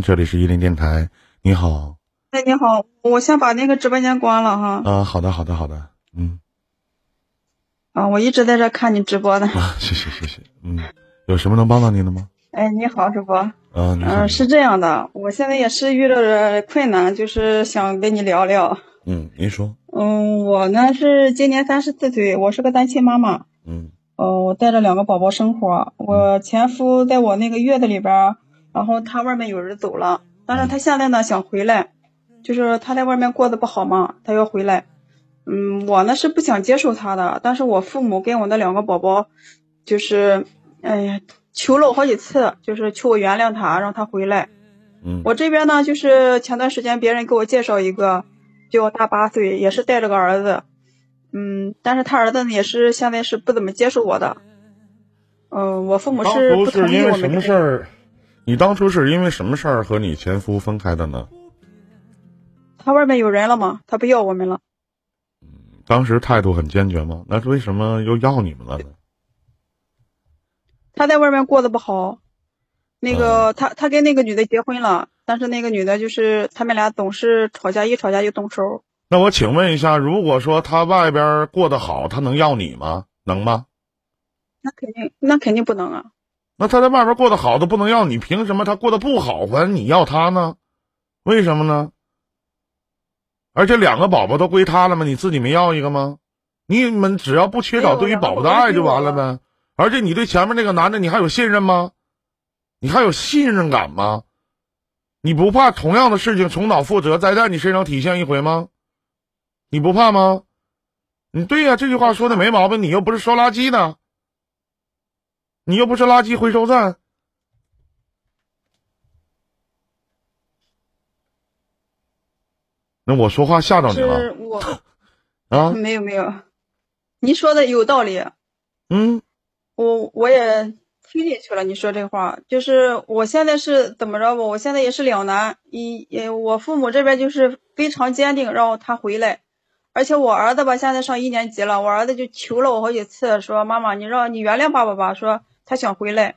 这里是伊林电台，你好。哎，你好，我先把那个直播间关了哈。啊，好的，好的，好的，嗯。啊，我一直在这看你直播呢。啊，谢谢，谢谢，嗯，有什么能帮到您的吗？哎，你好，主播。嗯，嗯，是这样的，我现在也是遇到了困难，就是想跟你聊聊。嗯，您说。嗯，我呢是今年三十四岁，我是个单亲妈妈。嗯。哦，我带着两个宝宝生活。我前夫在我那个月子里边，然后他外面有人走了，但是他现在呢想回来，就是他在外面过得不好嘛，他要回来。嗯，我呢是不想接受他的，但是我父母跟我那两个宝宝，就是，哎呀，求了我好几次，就是求我原谅他，让他回来。嗯。我这边呢，就是前段时间别人给我介绍一个，比我大八岁，也是带着个儿子。嗯，但是他儿子呢也是现在是不怎么接受我的。嗯，我父母是不同意我们。什么事儿？你当初是因为什么事儿和你前夫分开的呢？他外面有人了吗？他不要我们了。嗯，当时态度很坚决吗？那为什么又要你们了呢？他在外面过得不好，那个他他跟那个女的结婚了，但是那个女的就是他们俩总是吵架，一吵架就动手。那我请问一下，如果说他外边过得好，他能要你吗？能吗？那肯定，那肯定不能啊。那他在外边过得好都不能要你，凭什么他过得不好还你要他呢？为什么呢？而且两个宝宝都归他了吗？你自己没要一个吗？你们只要不缺少对于宝宝的爱就完了呗。而且你对前面那个男的，你还有信任吗？你还有信任感吗？你不怕同样的事情重蹈覆辙，再在你身上体现一回吗？你不怕吗？你对呀，这句话说的没毛病。你又不是收垃圾的，你又不是垃圾回收站。那我说话吓着你了？我啊，没有没有，你说的有道理。嗯，我我也听进去了。你说这话，就是我现在是怎么着吧？我现在也是两难。一，我父母这边就是非常坚定，让他回来。而且我儿子吧，现在上一年级了，我儿子就求了我好几次，说妈妈，你让你原谅爸爸吧，说他想回来。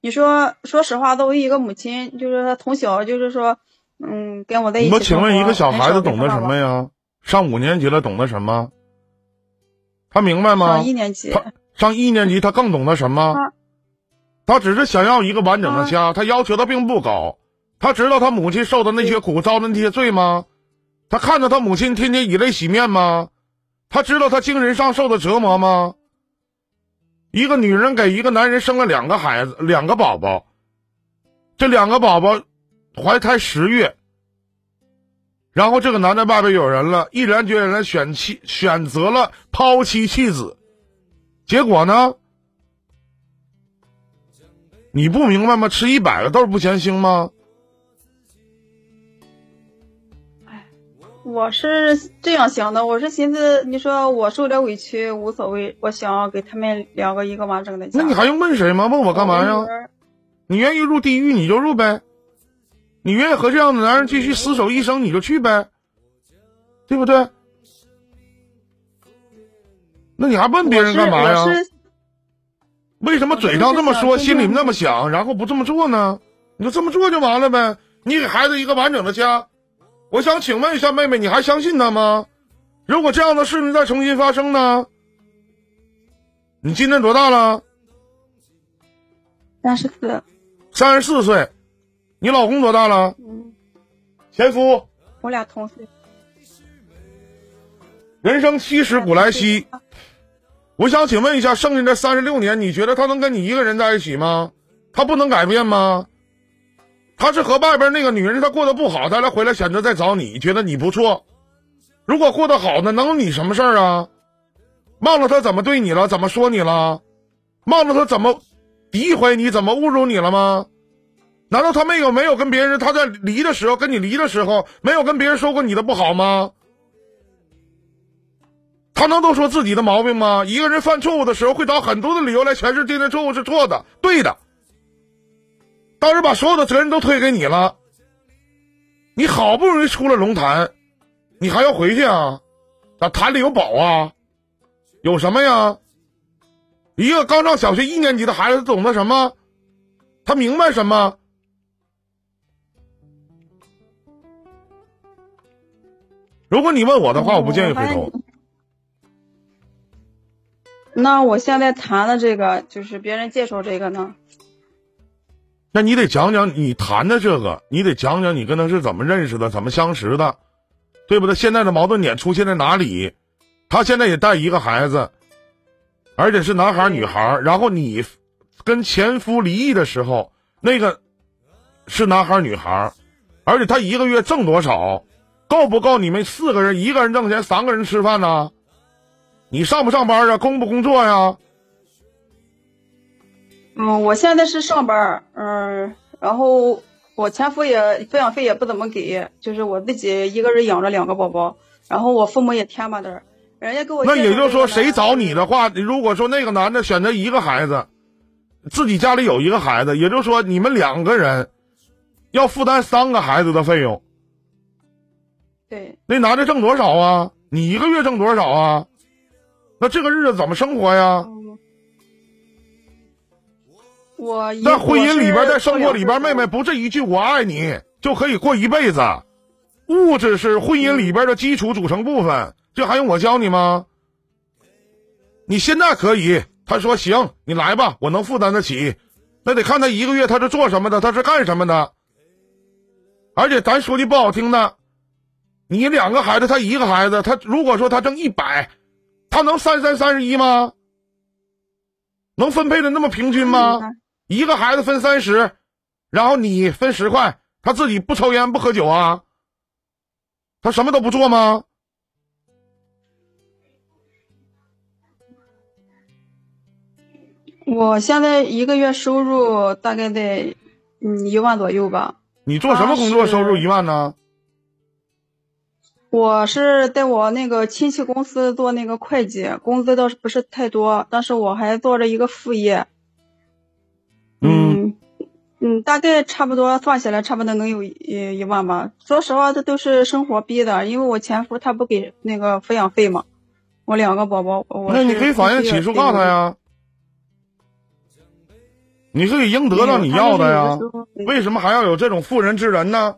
你说，说实话，作为一个母亲，就是他从小就是说，嗯，跟我在一起。我请问，一个小孩子懂得什么呀？上五年级了，懂得什么？他明白吗？上一年级。他上一年级，他更懂得什么？他只是想要一个完整的家，他要求的并不高。他知道他母亲受的那些苦，遭的那些罪吗？他看着他母亲天天以泪洗面吗？他知道他精神上受的折磨吗？一个女人给一个男人生了两个孩子，两个宝宝，这两个宝宝怀胎十月，然后这个男的外边有人了，毅然决然的选妻，选择了抛妻弃子，结果呢？你不明白吗？吃一百个豆不嫌腥吗？我是这样想的，我是寻思，你说我受点委屈无所谓，我想给他们两个一个完整的家。那你还用问谁吗？问我干嘛呀？你愿意入地狱你就入呗，你愿意和这样的男人继续厮守一生你就去呗，对不对？那你还问别人干嘛呀？为什么嘴上这么说，心里那么想，然后不这么做呢？你就这么做就完了呗，你给孩子一个完整的家。我想请问一下，妹妹，你还相信他吗？如果这样的事情再重新发生呢？你今年多大了？三十四。三十四岁。你老公多大了？嗯。前夫。我俩同岁。人生七十古来稀。我想请问一下，剩下这三十六年，你觉得他能跟你一个人在一起吗？他不能改变吗？他是和外边那个女人，他过得不好，他来回来选择再找你，觉得你不错。如果过得好呢，能有你什么事儿啊？忘了他怎么对你了，怎么说你了？忘了他怎么诋毁你，怎么侮辱你了吗？难道他没有没有跟别人？他在离的时候跟你离的时候，没有跟别人说过你的不好吗？他能都说自己的毛病吗？一个人犯错误的时候，会找很多的理由来诠释这件错误是错的、对的。要是把所有的责任都推给你了，你好不容易出了龙潭，你还要回去啊？咋潭里有宝啊，有什么呀？一个刚上小学一年级的孩子，懂得什么？他明白什么？如果你问我的话，我不建议回头。那我现在谈的这个，就是别人介绍这个呢。那你得讲讲你谈的这个，你得讲讲你跟他是怎么认识的，怎么相识的，对不对？现在的矛盾点出现在哪里？他现在也带一个孩子，而且是男孩女孩。然后你跟前夫离异的时候，那个是男孩女孩，而且他一个月挣多少，够不够你们四个人一个人挣钱，三个人吃饭呢？你上不上班啊？工不工作呀？嗯，我现在是上班儿，嗯，然后我前夫也抚养费也不怎么给，就是我自己一个人养着两个宝宝，然后我父母也添巴的，人家给我那也就是说，谁找你的话，如果说那个男的选择一个孩子，自己家里有一个孩子，也就是说你们两个人要负担三个孩子的费用。对，那男的挣多少啊？你一个月挣多少啊？那这个日子怎么生活呀？嗯，我一在婚姻里边，在生活里边，妹妹不是一句“我爱你”就可以过一辈子。物质是婚姻里边的基础组成部分，这还用我教你吗？你现在可以，他说行，你来吧，我能负担得起。那得看他一个月他是做什么的，他是干什么的。而且咱说句不好听的，你两个孩子，他一个孩子，他如果说他挣一百，他能三三三十一吗？能分配的那么平均吗？嗯一个孩子分三十，然后你分十块，他自己不抽烟不喝酒啊？他什么都不做吗？我现在一个月收入大概在嗯一万左右吧。你做什么工作收入一万呢？我是在我那个亲戚公司做那个会计，工资倒是不是太多，但是我还做着一个副业。嗯嗯，大概差不多算起来，差不多能有一一万吧。说实话，这都是生活逼的，因为我前夫他不给那个抚养费嘛，我两个宝宝，我那你可以法院起诉告他呀。你可以应得到你要的呀为什么还要有这种妇人之仁呢？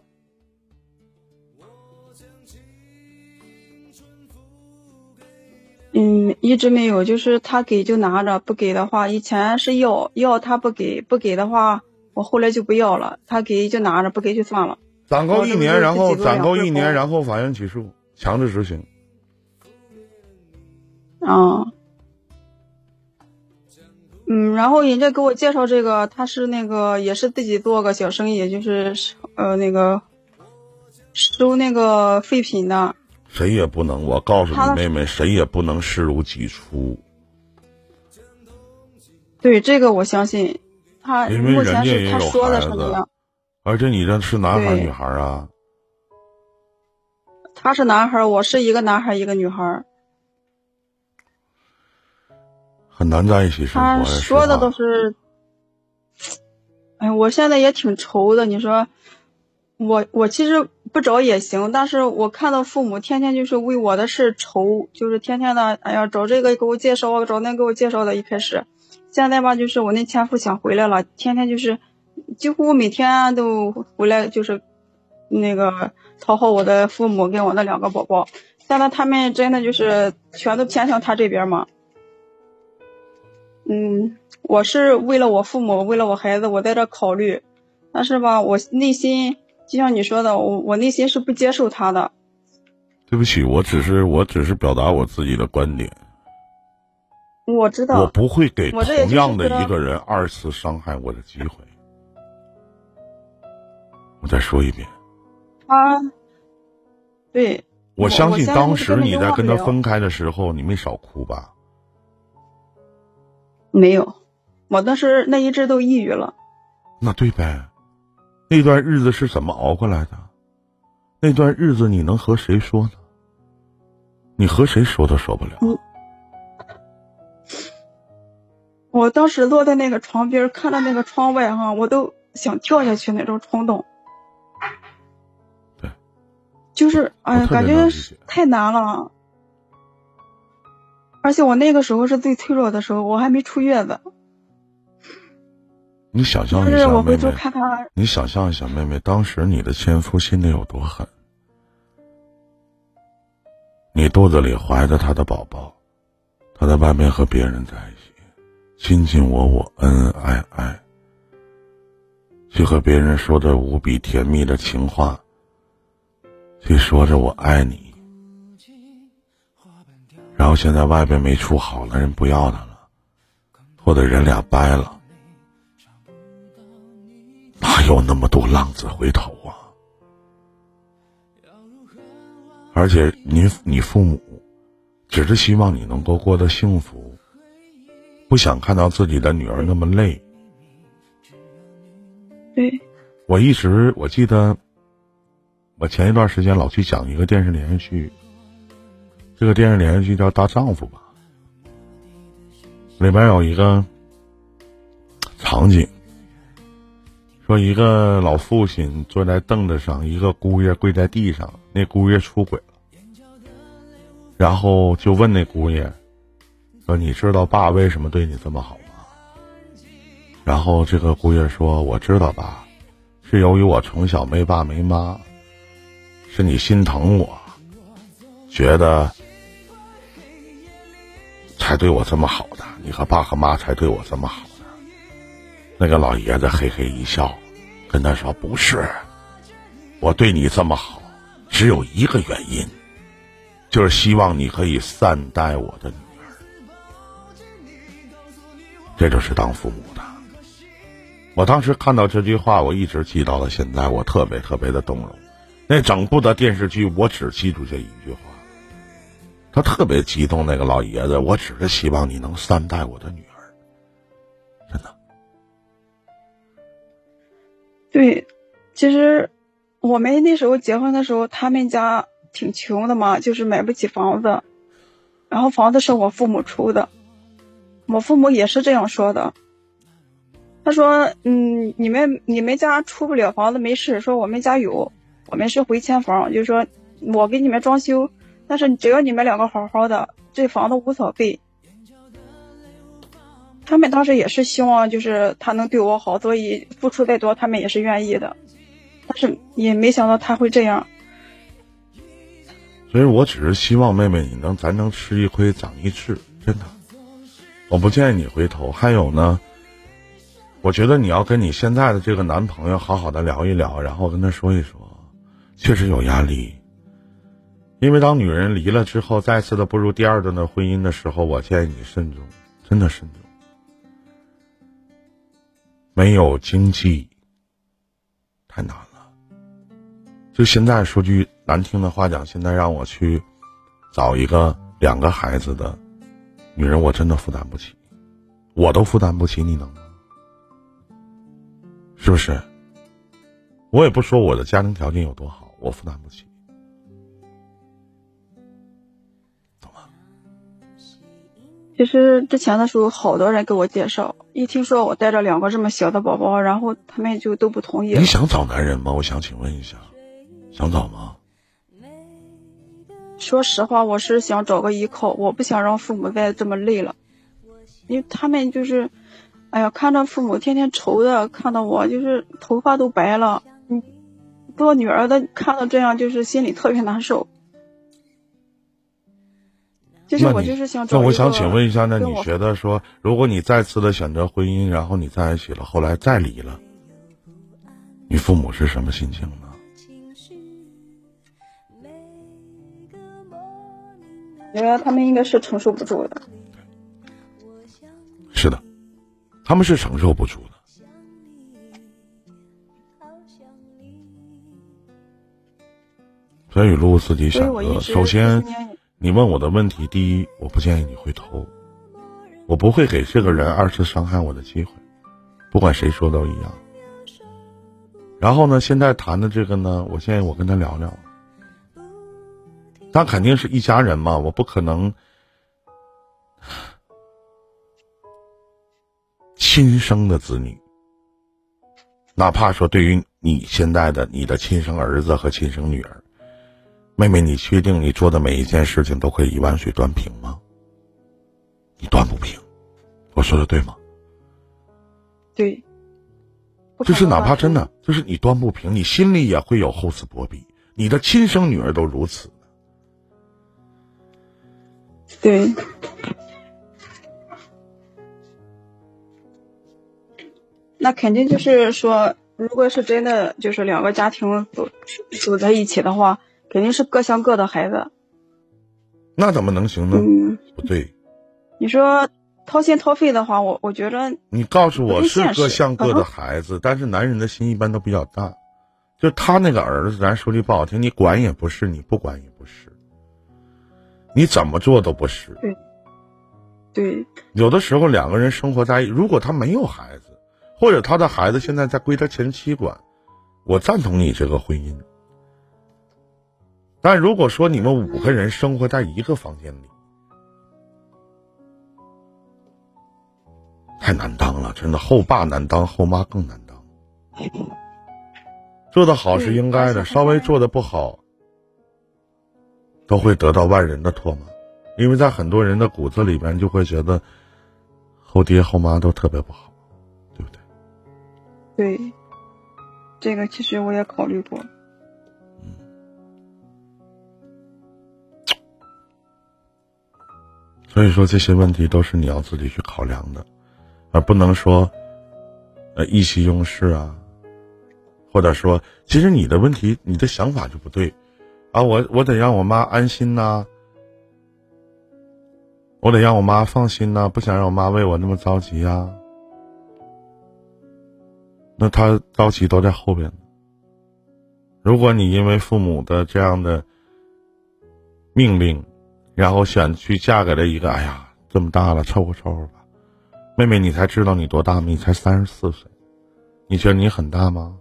嗯，一直没有，就是他给就拿着，不给的话，以前是要要他不给，不给的话，我后来就不要了，他给就拿着，不给就算了。攒够一年，然后攒够一年，然后法院起诉，强制执行。啊，嗯，然后人家给我介绍这个，他是那个也是自己做个小生意，就是呃那个收那个废品的。谁也不能，我告诉你妹妹，谁也不能视如己出，对这个我相信，他因为目前人家也有是他说的孩子是那样，而且你这是男孩女孩啊？他是男孩，我是一个男孩一个女孩，很难在一起生活他。说的都是，哎，我现在也挺愁的。你说，我我其实不找也行，但是我看到父母天天就是为我的事愁，就是天天的，哎呀，找这个给我介绍，找那个给我介绍的。一开始，现在吧，就是我那前夫想回来了，天天就是，几乎每天都回来，就是那个讨好我的父母跟我那两个宝宝。现在他们真的就是全都偏向他这边嘛。嗯，我是为了我父母，为了我孩子，我在这考虑，但是吧，我内心就像你说的，我我内心是不接受他的。对不起，我只是我只是表达我自己的观点，我知道，我不会给同样的一个人二次伤害我的机会。我再说一遍，啊，对，我我相信当时你在跟他分开的时候，你没少哭吧？没有，我当时那一阵都抑郁了。那对呗，那段日子是怎么熬过来的？那段日子你能和谁说呢？你和谁说都说不了。我当时坐在那个床边，看到那个窗外哈，我都想跳下去那种冲动。对，就是哎呀，感觉太难了。而且我那个时候是最脆弱的时候，我还没出月子。你想象一下，妹我回头妹，看，你想象一下，妹妹，当时你的前夫心里有多狠？你肚子里怀着他的宝宝，他在外面和别人在一起，卿卿我我，恩恩爱爱，去和别人说着无比甜蜜的情话，去说着我爱你，然后现在外边没处好了，人不要他了，或者人俩掰了，哪有那么多浪子回头啊？而且你你父母，只是希望你能够过得幸福，不想看到自己的女儿那么累。对，我一直我记得，我前一段时间老去讲一个电视连续剧，这个电视连续剧叫《大丈夫》吧，里边有一个场景，说一个老父亲坐在凳子上，一个姑爷跪在地上，那姑爷出轨了。然后就问那姑爷，说：“你知道爸为什么对你这么好吗？”然后这个姑爷说：“我知道爸，是由于我从小没爸没妈，是你心疼我，觉得才对我这么好的，你和爸和妈才对我这么好的。”那个老爷子嘿嘿一笑，跟他说：“不是，我对你这么好，只有一个原因。”就是希望你可以善待我的女，这就是当父母的。我当时看到这句话，我一直记到了现在，我特别特别的动容。那整部的电视剧，我只记住这一句话。他特别激动，那个老爷子，我只是希望你能善待我的女儿，真的。对，其实我们那时候结婚的时候，他们家。挺穷的嘛，就是买不起房子，然后房子是我父母出的，我父母也是这样说的。他说：“嗯，你们你们家出不了房子没事，说我们家有，我们是回迁房，就是说我给你们装修，但是只要你们两个好好的，这房子无所谓。”他们当时也是希望就是他能对我好，所以付出再多他们也是愿意的，但是也没想到他会这样。所以我只是希望妹妹你能，咱能吃一亏长一智，真的。我不建议你回头。还有呢，我觉得你要跟你现在的这个男朋友好好的聊一聊，然后跟他说一说，确实有压力。因为当女人离了之后，再次的步入第二段的婚姻的时候，我建议你慎重，真的慎重。没有经济，太难了。就现在说句。难听的话讲，现在让我去找一个两个孩子的女人，我真的负担不起，我都负担不起，你能吗？是不是？我也不说我的家庭条件有多好，我负担不起，懂吗？其实之前的时候，好多人给我介绍，一听说我带着两个这么小的宝宝，然后他们就都不同意。你想找男人吗？我想请问一下，想找吗？说实话，我是想找个依靠，我不想让父母再这么累了，因为他们就是，哎呀，看着父母天天愁的，看到我就是头发都白了，嗯，做女儿的看到这样就是心里特别难受。就是我就是想找那我想请问一下，那你觉得说，如果你再次的选择婚姻，然后你在一起了，后来再离了，你父母是什么心情呢？觉得他们应该是承受不住的。是的，他们是承受不住的。所以，路自己选择。首先，你问我的问题，第一，我不建议你回头，我不会给这个人二次伤害我的机会，不管谁说都一样。然后呢，现在谈的这个呢，我建议我跟他聊聊。那肯定是一家人嘛，我不可能亲生的子女，哪怕说对于你现在的你的亲生儿子和亲生女儿，妹妹，你确定你做的每一件事情都可以一碗水端平吗？你端不平，我说的对吗？对，就是哪怕真的就是你端不平，你心里也会有厚此薄彼。你的亲生女儿都如此。对。那肯定就是说，如果是真的就是两个家庭走走在一起的话，肯定是各相各的孩子。那怎么能行呢？嗯，不对。你说掏心掏肺的话，我我觉得你告诉我是各像各的孩子，但是男人的心一般都比较大。就他那个儿子，咱说句不好听，你管也不是，你不管也不是，你怎么做都不是。对。对。有的时候两个人生活在，如果他没有孩子。或者他的孩子现在在归他前妻管，我赞同你这个婚姻。但如果说你们五个人生活在一个房间里，太难当了，真的后爸难当，后妈更难当。做的好是应该的，稍微做的不好，都会得到万人的唾骂，因为在很多人的骨子里边就会觉得后爹后妈都特别不好。对，这个其实我也考虑过。嗯，所以说这些问题都是你要自己去考量的，而不能说，呃，意气用事啊，或者说，其实你的问题，你的想法就不对，啊，我我得让我妈安心呐，我得让我妈放心呐，不想让我妈为我那么着急呀。那他着急都在后边。如果你因为父母的这样的命令，然后选去嫁给了一个，哎呀，这么大了，凑合凑合吧。妹妹，你才知道你多大吗？你才三十四岁，你觉得你很大吗？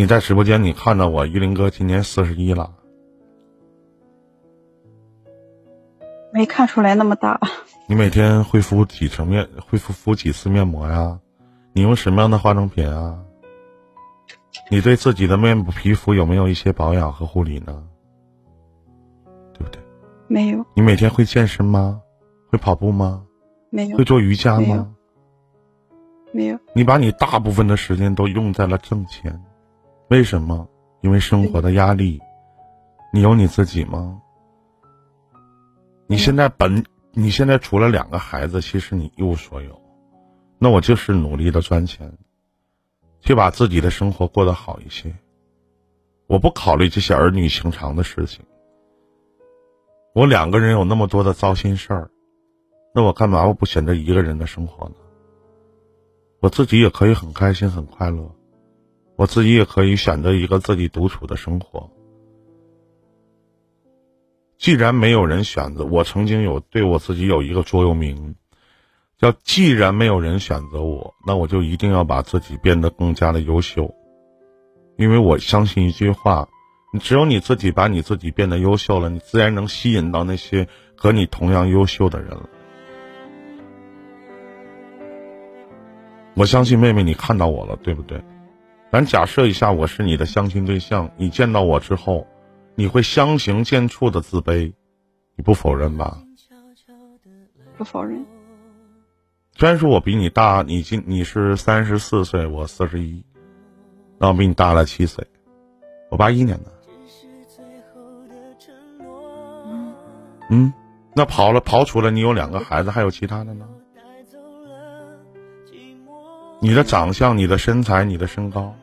你在直播间，你看到我玉林哥今年四十一了，没看出来那么大。你每天会敷几层面？会敷敷几次面膜呀？你用什么样的化妆品啊？你对自己的面部皮肤有没有一些保养和护理呢？对不对？没有。你每天会健身吗？会跑步吗？没有。会做瑜伽吗？没有。你把你大部分的时间都用在了挣钱，为什么？因为生活的压力。你有你自己吗？你现在本你现在除了两个孩子，其实你一无所有。那我就是努力的赚钱，去把自己的生活过得好一些。我不考虑这些儿女情长的事情。我两个人有那么多的糟心事儿，那我干嘛我不选择一个人的生活呢？我自己也可以很开心很快乐，我自己也可以选择一个自己独处的生活。既然没有人选择，我曾经有对我自己有一个座右铭。叫既然没有人选择我，那我就一定要把自己变得更加的优秀，因为我相信一句话：你只有你自己把你自己变得优秀了，你自然能吸引到那些和你同样优秀的人了。我相信妹妹，你看到我了，对不对？咱假设一下，我是你的相亲对象，你见到我之后，你会相形见绌的自卑，你不否认吧？不否认。虽然说我比你大，你今你是三十四岁，我四十一，那我比你大了七岁，我八一年的。嗯，那刨了刨除了你有两个孩子，还有其他的呢？你的长相、你的身材、你的身高、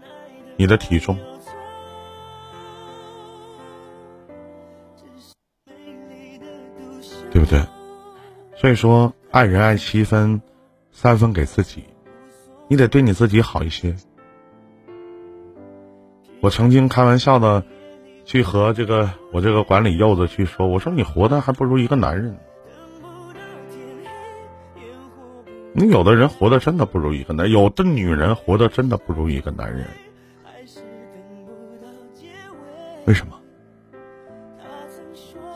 你的体重，对不对？所以说，爱人爱七分。三分给自己，你得对你自己好一些。我曾经开玩笑的，去和这个我这个管理柚子去说，我说你活的还不如一个男人。你有的人活的真的不如一个男，有的女人活的真的不如一个男人。为什么？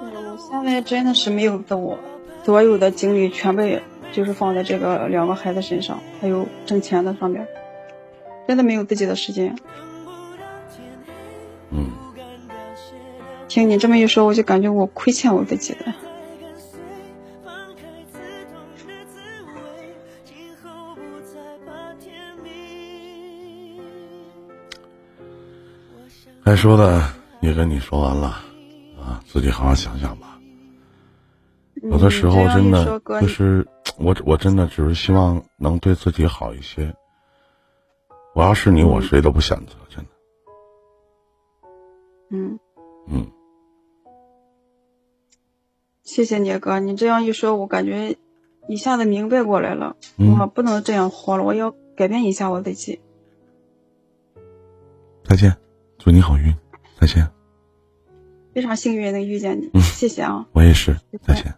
我现在真的是没有的，我所有的精力全被。就是放在这个两个孩子身上，还有挣钱的上面，真的没有自己的时间。嗯，听你这么一说，我就感觉我亏欠我自己的。该说的也跟你说完了，啊，自己好好想想吧。有的时候真的就是我，我真的只是希望能对自己好一些。我要是你，我嗯谁都不选择，真的。嗯，嗯，谢谢你哥，你这样一说，我感觉一下子明白过来了，嗯我不能这样活了，我要改变一下我自己。再见，祝你好运，再见。非常幸运能遇见你，嗯谢谢啊。我也是，再见。